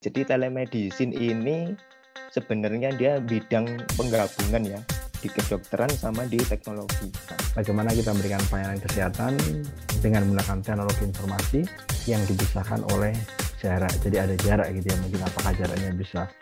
Jadi telemedicine ini sebenarnya dia bidang penggabungan ya di kedokteran sama di teknologi. Bagaimana kita memberikan pelayanan kesehatan dengan menggunakan teknologi informasi yang dipisahkan oleh jarak. Jadi ada jarak gitu ya, mungkin apakah jaraknya bisa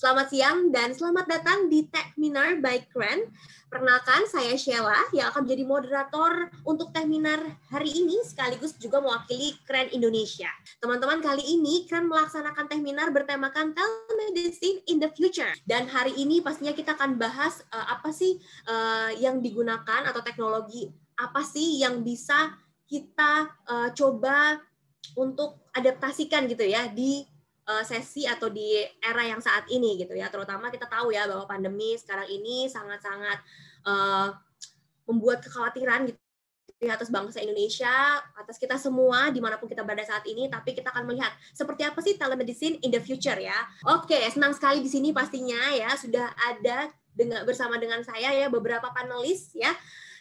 Selamat siang dan selamat datang di Techminar by Kren. Perkenalkan, saya Sheila yang akan menjadi moderator untuk Techminar hari ini sekaligus juga mewakili Kren Indonesia. Teman-teman, kali ini Kren melaksanakan Techminar bertemakan Telemedicine in the Future. Dan hari ini pastinya kita akan bahas uh, apa sih uh, yang digunakan atau teknologi apa sih yang bisa kita uh, coba untuk adaptasikan gitu ya di sesi atau di era yang saat ini gitu ya. Terutama kita tahu ya bahwa pandemi sekarang ini sangat-sangat uh, membuat kekhawatiran gitu ya atas bangsa Indonesia, atas kita semua di mana pun kita berada saat ini, tapi kita akan melihat seperti apa sih telemedicine in the future ya. Oke, senang sekali di sini pastinya ya. Sudah ada dengan bersama dengan saya ya beberapa panelis ya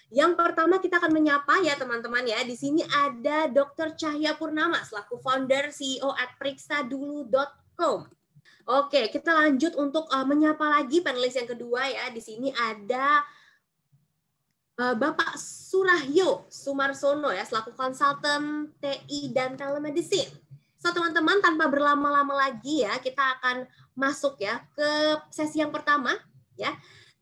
yang pertama kita akan menyapa ya teman-teman ya. Di sini ada Dr. Cahya Purnama selaku founder CEO at periksadulu.com. Oke, kita lanjut untuk uh, menyapa lagi panelis yang kedua ya. Di sini ada uh, Bapak Surahyo Sumarsono ya selaku konsultan TI dan telemedicine. So teman-teman tanpa berlama-lama lagi ya, kita akan masuk ya ke sesi yang pertama ya.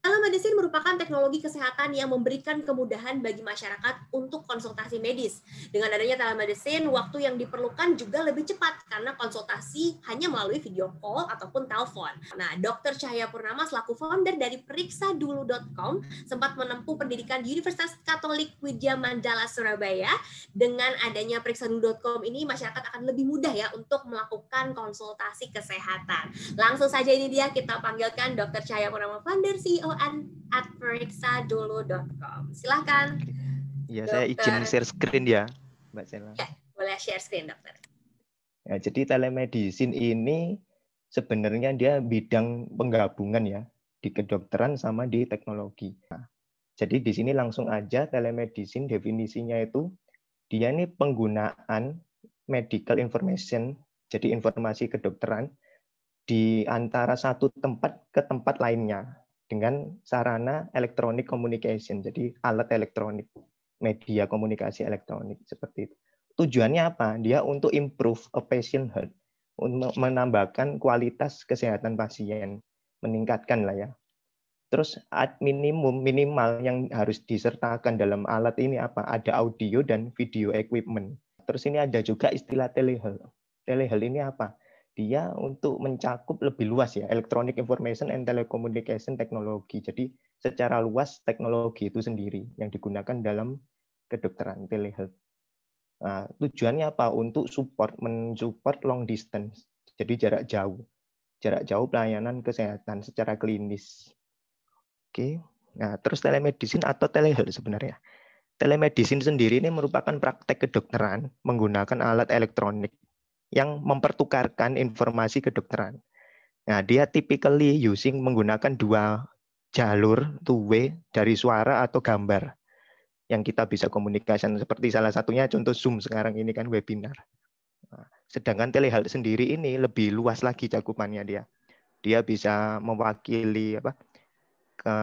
Telemedicine merupakan teknologi kesehatan yang memberikan kemudahan bagi masyarakat untuk konsultasi medis. Dengan adanya telemedicine, waktu yang diperlukan juga lebih cepat karena konsultasi hanya melalui video call ataupun telepon. Nah, Dr. Cahaya Purnama selaku founder dari periksadulu.com sempat menempuh pendidikan di Universitas Katolik Widya Mandala Surabaya. Dengan adanya periksadulu.com ini masyarakat akan lebih mudah ya untuk melakukan konsultasi kesehatan. Langsung saja ini dia kita panggilkan Dr. Cahaya Purnama founder CEO at periksadulu.com. Silahkan. Ya, saya izin share screen ya, Mbak Sela. Ya, boleh share screen, dokter. Ya, jadi telemedicine ini sebenarnya dia bidang penggabungan ya di kedokteran sama di teknologi. Nah, jadi di sini langsung aja telemedicine definisinya itu dia ini penggunaan medical information, jadi informasi kedokteran di antara satu tempat ke tempat lainnya dengan sarana electronic communication, jadi alat elektronik, media komunikasi elektronik seperti itu. Tujuannya apa? Dia untuk improve a patient health, untuk menambahkan kualitas kesehatan pasien, meningkatkan lah ya. Terus minimum minimal yang harus disertakan dalam alat ini apa? Ada audio dan video equipment. Terus ini ada juga istilah telehealth. Telehealth ini apa? Dia untuk mencakup lebih luas ya electronic information and telecommunication technology. Jadi secara luas teknologi itu sendiri yang digunakan dalam kedokteran telehealth. Nah, tujuannya apa? Untuk support mensupport long distance. Jadi jarak jauh. Jarak jauh pelayanan kesehatan secara klinis. Oke. Nah, terus telemedicine atau telehealth sebenarnya. Telemedicine sendiri ini merupakan praktek kedokteran menggunakan alat elektronik yang mempertukarkan informasi kedokteran. Nah, dia typically using menggunakan dua jalur two way dari suara atau gambar yang kita bisa komunikasikan seperti salah satunya contoh Zoom sekarang ini kan webinar. Nah, sedangkan telehealth sendiri ini lebih luas lagi cakupannya dia. Dia bisa mewakili apa?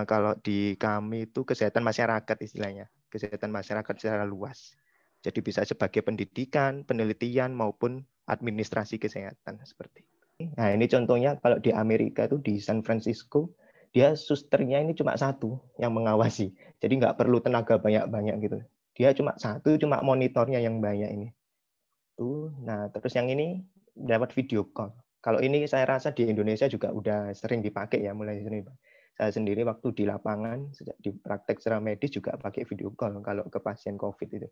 kalau di kami itu kesehatan masyarakat istilahnya, kesehatan masyarakat secara luas. Jadi bisa sebagai pendidikan, penelitian maupun administrasi kesehatan seperti itu. Nah ini contohnya kalau di Amerika itu di San Francisco dia susternya ini cuma satu yang mengawasi. Jadi nggak perlu tenaga banyak-banyak gitu. Dia cuma satu, cuma monitornya yang banyak ini. Tuh, nah terus yang ini dapat video call. Kalau ini saya rasa di Indonesia juga udah sering dipakai ya, mulai sering. Saya sendiri waktu di lapangan, sejak di praktek secara medis juga pakai video call kalau ke pasien COVID itu.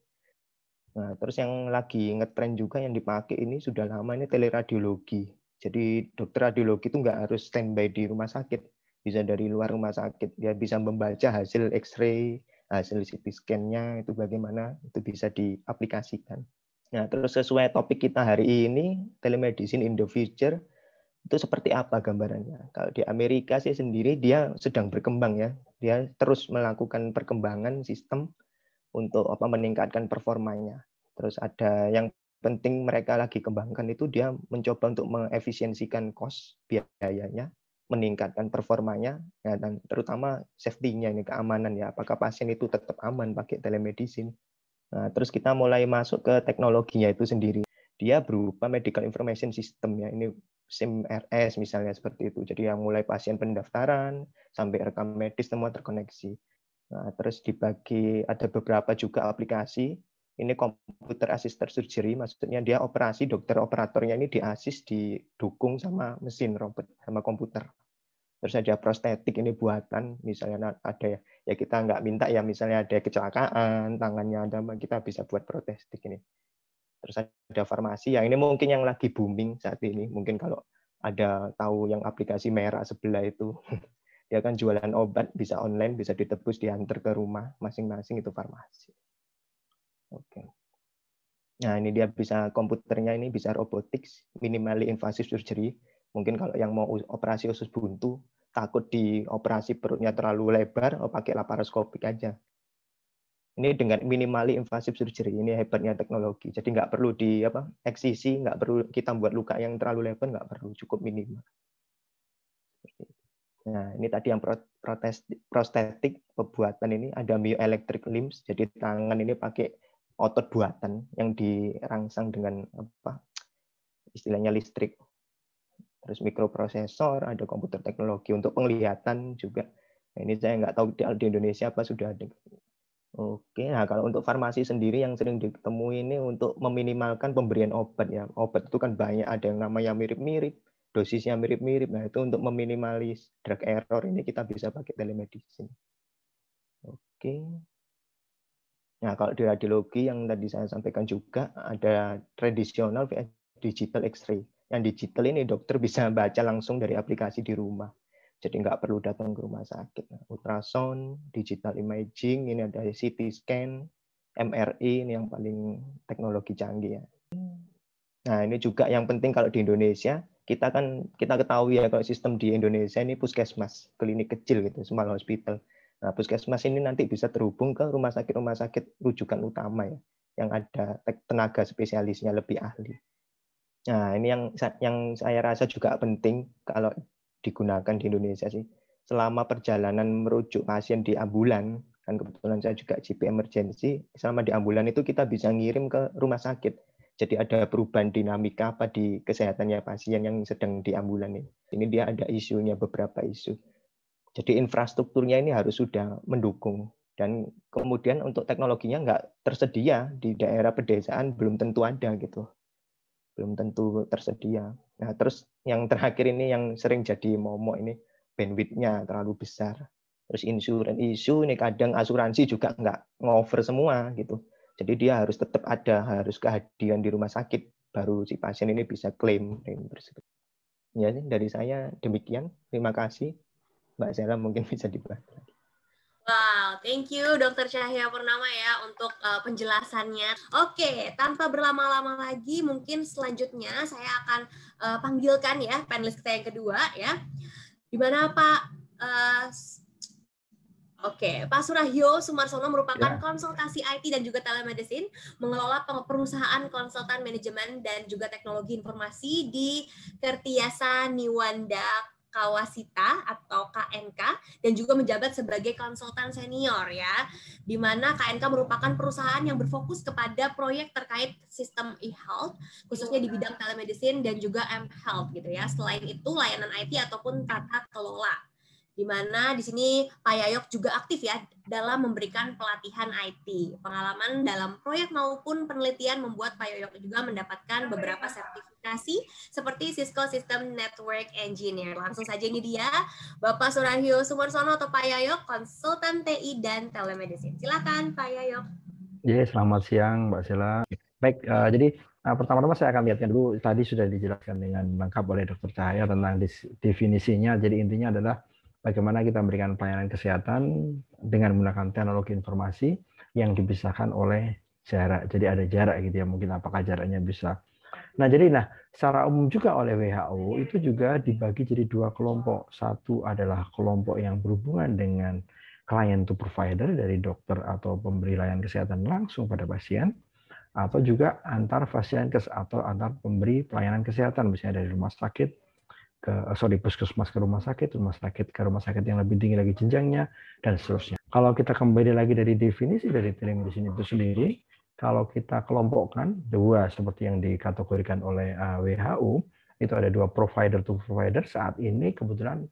Nah, terus yang lagi ngetren juga yang dipakai ini sudah lama ini teleradiologi. Jadi dokter radiologi itu nggak harus standby di rumah sakit, bisa dari luar rumah sakit. Dia bisa membaca hasil X-ray, hasil CT scan-nya itu bagaimana, itu bisa diaplikasikan. Nah, terus sesuai topik kita hari ini, telemedicine in the future, itu seperti apa gambarannya? Kalau di Amerika sih sendiri dia sedang berkembang ya, dia terus melakukan perkembangan sistem untuk apa meningkatkan performanya. Terus ada yang penting mereka lagi kembangkan itu dia mencoba untuk mengefisiensikan cost biayanya, meningkatkan performanya, ya, dan terutama safety-nya ini keamanan ya. Apakah pasien itu tetap aman pakai telemedicine? Nah, terus kita mulai masuk ke teknologinya itu sendiri. Dia berupa medical information system ya. Ini SIM-RS misalnya seperti itu. Jadi yang mulai pasien pendaftaran sampai rekam medis semua terkoneksi. Nah, terus dibagi ada beberapa juga aplikasi ini komputer assisted surgery, maksudnya dia operasi dokter operatornya ini diasis didukung sama mesin robot sama komputer. Terus ada prostetik ini buatan, misalnya ada ya, ya kita nggak minta ya misalnya ada kecelakaan, tangannya ada, kita bisa buat prostetik ini. Terus ada farmasi, yang ini mungkin yang lagi booming saat ini. Mungkin kalau ada tahu yang aplikasi merah sebelah itu, dia kan jualan obat bisa online, bisa ditebus diantar ke rumah masing-masing itu farmasi. Oke. Nah, ini dia bisa komputernya ini bisa robotics, minimally invasive surgery. Mungkin kalau yang mau operasi usus buntu, takut di operasi perutnya terlalu lebar, oh pakai laparoskopik aja. Ini dengan minimally invasive surgery, ini hebatnya teknologi. Jadi nggak perlu di apa eksisi, nggak perlu kita buat luka yang terlalu lebar, nggak perlu, cukup minimal. Nah, ini tadi yang prostetik pembuatan ini ada myoelectric limbs, jadi tangan ini pakai otot buatan yang dirangsang dengan apa istilahnya listrik. Terus mikroprosesor, ada komputer teknologi untuk penglihatan juga. Nah, ini saya nggak tahu di Indonesia apa sudah ada. Oke, nah kalau untuk farmasi sendiri yang sering ditemui ini untuk meminimalkan pemberian obat ya. Obat itu kan banyak, ada yang namanya mirip-mirip, dosisnya mirip-mirip. Nah itu untuk meminimalis drug error ini kita bisa pakai telemedicine. Oke. Nah, kalau di radiologi yang tadi saya sampaikan juga ada tradisional via digital X-ray. Yang digital ini dokter bisa baca langsung dari aplikasi di rumah. Jadi nggak perlu datang ke rumah sakit. Nah, ultrasound, digital imaging, ini ada CT scan, MRI, ini yang paling teknologi canggih ya. Nah, ini juga yang penting kalau di Indonesia, kita kan kita ketahui ya kalau sistem di Indonesia ini puskesmas, klinik kecil gitu, small hospital. Nah, puskesmas ini nanti bisa terhubung ke rumah sakit-rumah sakit rujukan utama ya, yang ada tenaga spesialisnya lebih ahli. Nah, ini yang yang saya rasa juga penting kalau digunakan di Indonesia sih. Selama perjalanan merujuk pasien di ambulan, kan kebetulan saya juga GP emergency, selama di ambulan itu kita bisa ngirim ke rumah sakit. Jadi ada perubahan dinamika apa di kesehatannya pasien yang sedang di ambulan ini. Ini dia ada isunya beberapa isu. Jadi infrastrukturnya ini harus sudah mendukung. Dan kemudian untuk teknologinya nggak tersedia di daerah pedesaan belum tentu ada gitu. Belum tentu tersedia. Nah terus yang terakhir ini yang sering jadi momok ini bandwidthnya terlalu besar. Terus insurance isu ini kadang asuransi juga nggak ngover semua gitu jadi dia harus tetap ada harus kehadiran di rumah sakit baru si pasien ini bisa klaim tersebut ya dari saya demikian terima kasih Mbak Sela mungkin bisa lagi. Wow, thank you Dokter Cahya Purnama ya untuk uh, penjelasannya. Oke, tanpa berlama-lama lagi, mungkin selanjutnya saya akan uh, panggilkan ya panelis kita yang kedua ya. Di mana Pak uh, Oke, Pak Surahyo Sumarsono merupakan ya. konsultasi IT dan juga telemedicine, mengelola perusahaan konsultan manajemen dan juga teknologi informasi di Kertiasa Niwanda Kawasita atau KNK dan juga menjabat sebagai konsultan senior ya. Di mana KNK merupakan perusahaan yang berfokus kepada proyek terkait sistem e-health khususnya di bidang telemedicine dan juga m-health gitu ya. Selain itu layanan IT ataupun tata kelola di mana di sini Pak Yayok juga aktif ya dalam memberikan pelatihan IT. Pengalaman dalam proyek maupun penelitian membuat Pak Yayok juga mendapatkan beberapa sertifikasi seperti Cisco System Network Engineer. Langsung saja ini dia, Bapak Surahyo Sumarsono atau Pak Yayok, konsultan TI dan telemedicine. Silakan Pak Yayok. Ya, selamat siang Mbak Sela. Baik, uh, jadi uh, pertama-tama saya akan lihatkan dulu tadi sudah dijelaskan dengan lengkap oleh Dr. Cahaya tentang definisinya. Jadi intinya adalah bagaimana kita memberikan pelayanan kesehatan dengan menggunakan teknologi informasi yang dipisahkan oleh jarak. Jadi ada jarak gitu ya, mungkin apakah jaraknya bisa. Nah, jadi nah secara umum juga oleh WHO itu juga dibagi jadi dua kelompok. Satu adalah kelompok yang berhubungan dengan client to provider dari dokter atau pemberi layanan kesehatan langsung pada pasien. atau juga antar kes atau antar pemberi pelayanan kesehatan misalnya dari rumah sakit ke sorry puskesmas ke rumah sakit, rumah sakit ke rumah sakit yang lebih tinggi lagi jenjangnya dan seterusnya. Kalau kita kembali lagi dari definisi dari telemedicine itu sendiri, kalau kita kelompokkan dua seperti yang dikategorikan oleh eh, WHO, itu ada dua provider to provider. Saat ini kebetulan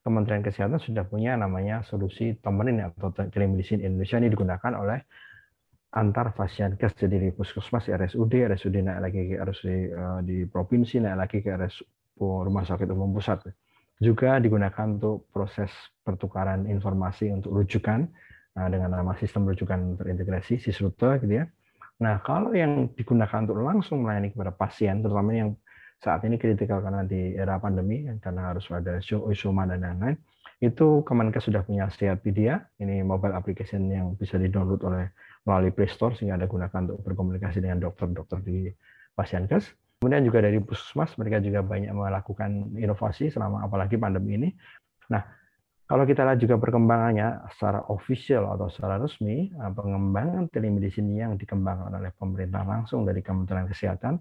Kementerian Kesehatan sudah punya namanya solusi temenin atau telemedicine Indonesia ini digunakan oleh antar pasien kes jadi di puskesmas RSUD, RSUD naik lagi ke RSUD eh, di provinsi, naik lagi ke RS rumah sakit umum pusat. Juga digunakan untuk proses pertukaran informasi untuk rujukan nah, dengan nama sistem rujukan terintegrasi SISRUTE gitu ya. Nah, kalau yang digunakan untuk langsung melayani kepada pasien, terutama yang saat ini kritikal karena di era pandemi, karena harus ada isoma dan lain-lain, itu Kemenkes sudah punya Sehatpedia, ini mobile application yang bisa di-download oleh melalui Play Store sehingga Anda gunakan untuk berkomunikasi dengan dokter-dokter di pasien kes. Kemudian juga dari puskesmas mereka juga banyak melakukan inovasi selama apalagi pandemi ini. Nah, kalau kita lihat juga perkembangannya secara official atau secara resmi, eh, pengembangan telemedicine yang dikembangkan oleh pemerintah langsung dari Kementerian Kesehatan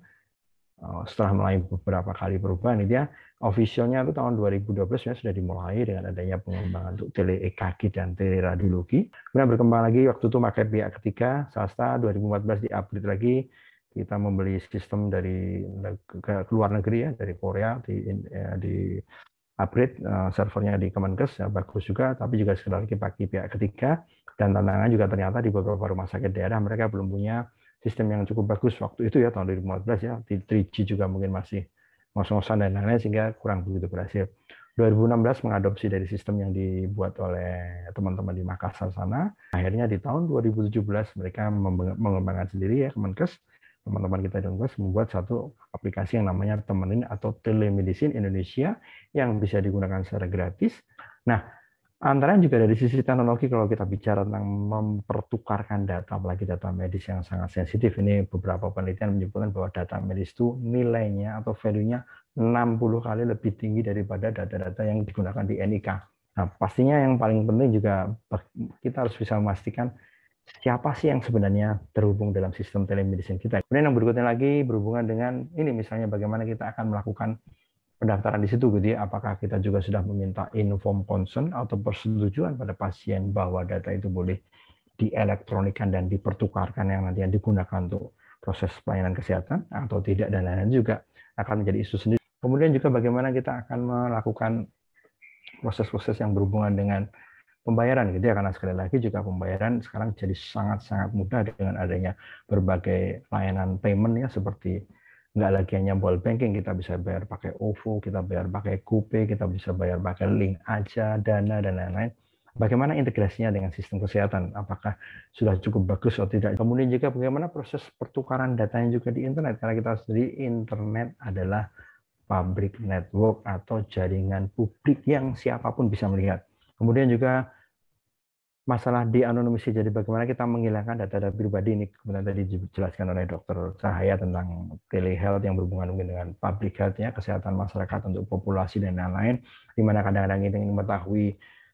eh, setelah melalui beberapa kali perubahan, ini dia officialnya itu tahun 2012 sudah dimulai dengan adanya pengembangan untuk tele EKG dan teleradiologi. Kemudian berkembang lagi waktu itu pakai pihak ketiga swasta 2014 di-upgrade lagi kita membeli sistem dari ke luar negeri ya dari Korea di ya, di upgrade uh, servernya di Kemenkes ya bagus juga. Tapi juga sekali lagi pakai pihak ketiga dan tantangan juga ternyata di beberapa rumah sakit daerah mereka belum punya sistem yang cukup bagus waktu itu ya tahun 2015 ya. Di 3G juga mungkin masih ngos-ngosan dan lain-lain sehingga kurang begitu berhasil. 2016 mengadopsi dari sistem yang dibuat oleh teman-teman di Makassar sana. Akhirnya di tahun 2017 mereka mengembangkan sendiri ya Kemenkes teman-teman kita di membuat satu aplikasi yang namanya Temenin atau Telemedicine Indonesia yang bisa digunakan secara gratis. Nah, antara juga dari sisi teknologi kalau kita bicara tentang mempertukarkan data, apalagi data medis yang sangat sensitif, ini beberapa penelitian menyebutkan bahwa data medis itu nilainya atau value-nya 60 kali lebih tinggi daripada data-data yang digunakan di NIK. Nah, pastinya yang paling penting juga kita harus bisa memastikan siapa sih yang sebenarnya terhubung dalam sistem telemedicine kita. Kemudian yang berikutnya lagi berhubungan dengan ini misalnya bagaimana kita akan melakukan pendaftaran di situ gitu ya. Apakah kita juga sudah meminta inform consent atau persetujuan pada pasien bahwa data itu boleh dielektronikan dan dipertukarkan yang nanti yang digunakan untuk proses pelayanan kesehatan atau tidak dan lain-lain juga akan menjadi isu sendiri. Kemudian juga bagaimana kita akan melakukan proses-proses yang berhubungan dengan pembayaran gitu ya karena sekali lagi juga pembayaran sekarang jadi sangat-sangat mudah dengan adanya berbagai layanan payment ya seperti nggak lagi hanya mobile banking kita bisa bayar pakai OVO kita bayar pakai GoPay kita bisa bayar pakai link aja dana dan lain-lain. Bagaimana integrasinya dengan sistem kesehatan? Apakah sudah cukup bagus atau tidak? Kemudian juga bagaimana proses pertukaran datanya juga di internet? Karena kita sendiri internet adalah public network atau jaringan publik yang siapa pun bisa melihat. Kemudian juga masalah di anonimisasi jadi bagaimana kita menghilangkan data-data pribadi ini kemudian tadi dijelaskan oleh dokter Cahaya tentang telehealth yang berhubungan mungkin dengan public health ya kesehatan masyarakat untuk populasi dan lain-lain di mana kadang-kadang kita ingin mengetahui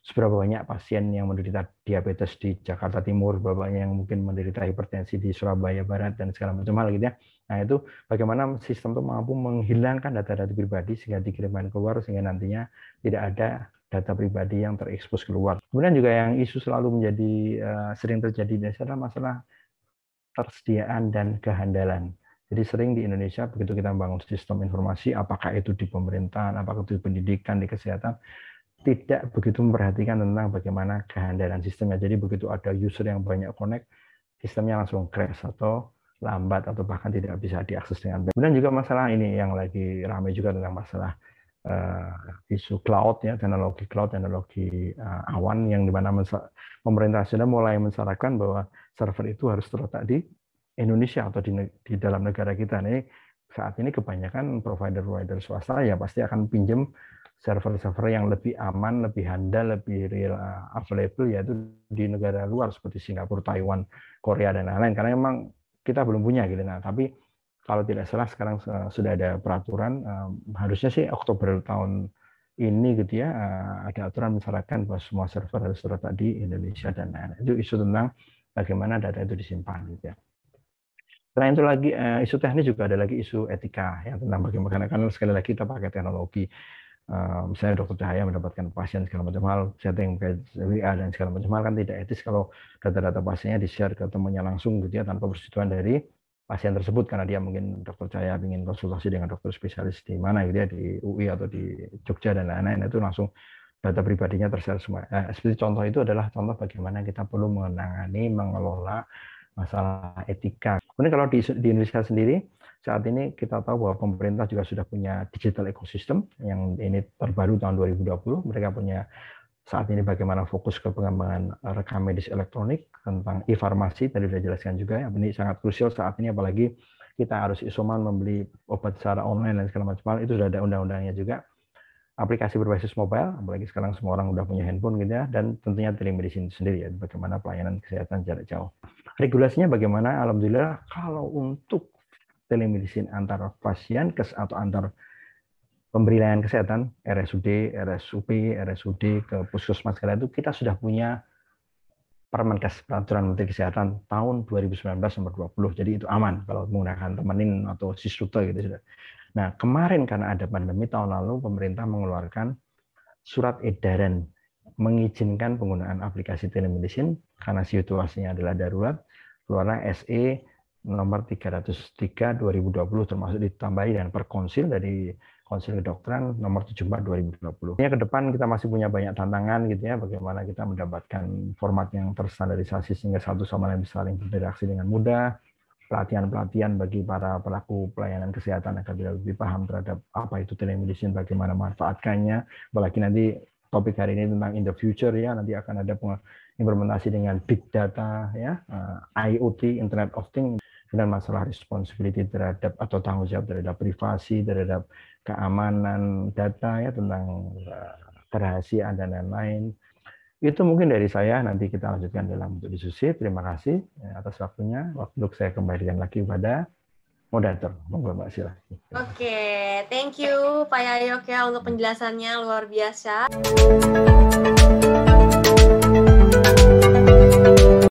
seberapa banyak pasien yang menderita diabetes di Jakarta Timur, berapa banyak yang mungkin menderita hipertensi di Surabaya Barat dan segala macam hal gitu ya. Nah itu bagaimana sistem itu mampu menghilangkan data-data pribadi sehingga dikirimkan keluar sehingga nantinya tidak ada data pribadi yang terekspos keluar. Kemudian juga yang isu selalu menjadi uh, sering terjadi di Indonesia adalah masalah persediaan dan kehandalan. Jadi sering di Indonesia begitu kita membangun sistem informasi, apakah itu di pemerintahan, apakah itu di pendidikan, di kesehatan, tidak begitu memperhatikan tentang bagaimana kehandalan sistemnya. Jadi begitu ada user yang banyak connect, sistemnya langsung crash atau lambat atau bahkan tidak bisa diakses dengan baik. Kemudian juga masalah ini yang lagi ramai juga tentang masalah uh, isu cloud ya teknologi cloud teknologi uh, awan yang di mana pemerintah sudah mulai mensyaratkan bahwa server itu harus terletak di Indonesia atau di, di dalam negara kita. Nih saat ini kebanyakan provider-provider swasta ya pasti akan pinjam server-server yang lebih aman, lebih handal, lebih real uh, available yaitu di negara luar seperti Singapura, Taiwan, Korea dan lain-lain. Karena memang kita belum punya gitu. Nah tapi kalau tidak salah sekarang sudah ada peraturan harusnya sih Oktober tahun ini gitu ya eh, ada aturan mensyaratkan bahwa semua server harus terletak di Indonesia dan lain-lain. Itu isu tentang bagaimana data itu disimpan gitu ya. Selain itu lagi uh, isu teknis juga ada lagi isu etika ya tentang bagaimana karena sekali lagi kita pakai teknologi. Uh, misalnya dokter cahaya mendapatkan pasien segala macam hal, setting WA dan segala macam hal kan tidak etis kalau data-data pasiennya di-share ke temannya langsung gitu ya tanpa persetujuan dari pasien tersebut karena dia mungkin dokter cahaya ingin konsultasi dengan dokter spesialis di mana gitu ya di UI atau di Jogja dan lain-lain itu langsung data pribadinya tershare semua. Eh, seperti contoh itu adalah contoh bagaimana kita perlu menangani, mengelola masalah etika. Kemudian kalau di, di Indonesia sendiri, saat ini kita tahu bahwa pemerintah juga sudah punya digital ecosystem yang ini terbaru tahun 2020. Mereka punya saat ini bagaimana fokus ke pengembangan rekam medis elektronik tentang e-farmasi tadi sudah jelaskan juga ya ini sangat krusial saat ini apalagi kita harus isoman membeli obat secara online dan segala macam itu sudah ada undang-undangnya juga. Aplikasi berbasis mobile apalagi sekarang semua orang sudah punya handphone gitu ya dan tentunya telemedicine sendiri ya bagaimana pelayanan kesehatan jarak jauh. Regulasinya bagaimana? Alhamdulillah kalau untuk telemedicine antar pasien kes atau antar pemberi layanan kesehatan RSUD, RSUP, RSUD ke puskesmas itu kita sudah punya Permenkes Peraturan Menteri Kesehatan tahun 2019 nomor 20. Jadi itu aman kalau menggunakan temenin atau sisruta gitu sudah. Nah, kemarin karena ada pandemi tahun lalu pemerintah mengeluarkan surat edaran mengizinkan penggunaan aplikasi telemedicine karena situasinya adalah darurat keluarlah SE nomor 303 2020 termasuk ditambahi dan perkonsil dari Konsil Kedokteran nomor 74 2020. Ini ke depan kita masih punya banyak tantangan gitu ya, bagaimana kita mendapatkan format yang terstandarisasi sehingga satu sama lain bisa saling berinteraksi dengan mudah, pelatihan-pelatihan bagi para pelaku pelayanan kesehatan agar lebih paham terhadap apa itu telemedicine, bagaimana manfaatkannya, apalagi nanti topik hari ini tentang in the future ya, nanti akan ada implementasi dengan big data ya, eh, IoT, Internet of Things dan masalah responsibility terhadap atau tanggung jawab terhadap privasi, terhadap keamanan data ya tentang eh, kerahasiaan dan lain-lain. Itu mungkin dari saya, nanti kita lanjutkan dalam untuk diskusi. Terima kasih ya, atas waktunya. Waktu saya kembalikan lagi kepada moderator. Monggo Mbak Sila. Oke, okay. thank you Pak Yayok ya untuk penjelasannya luar biasa.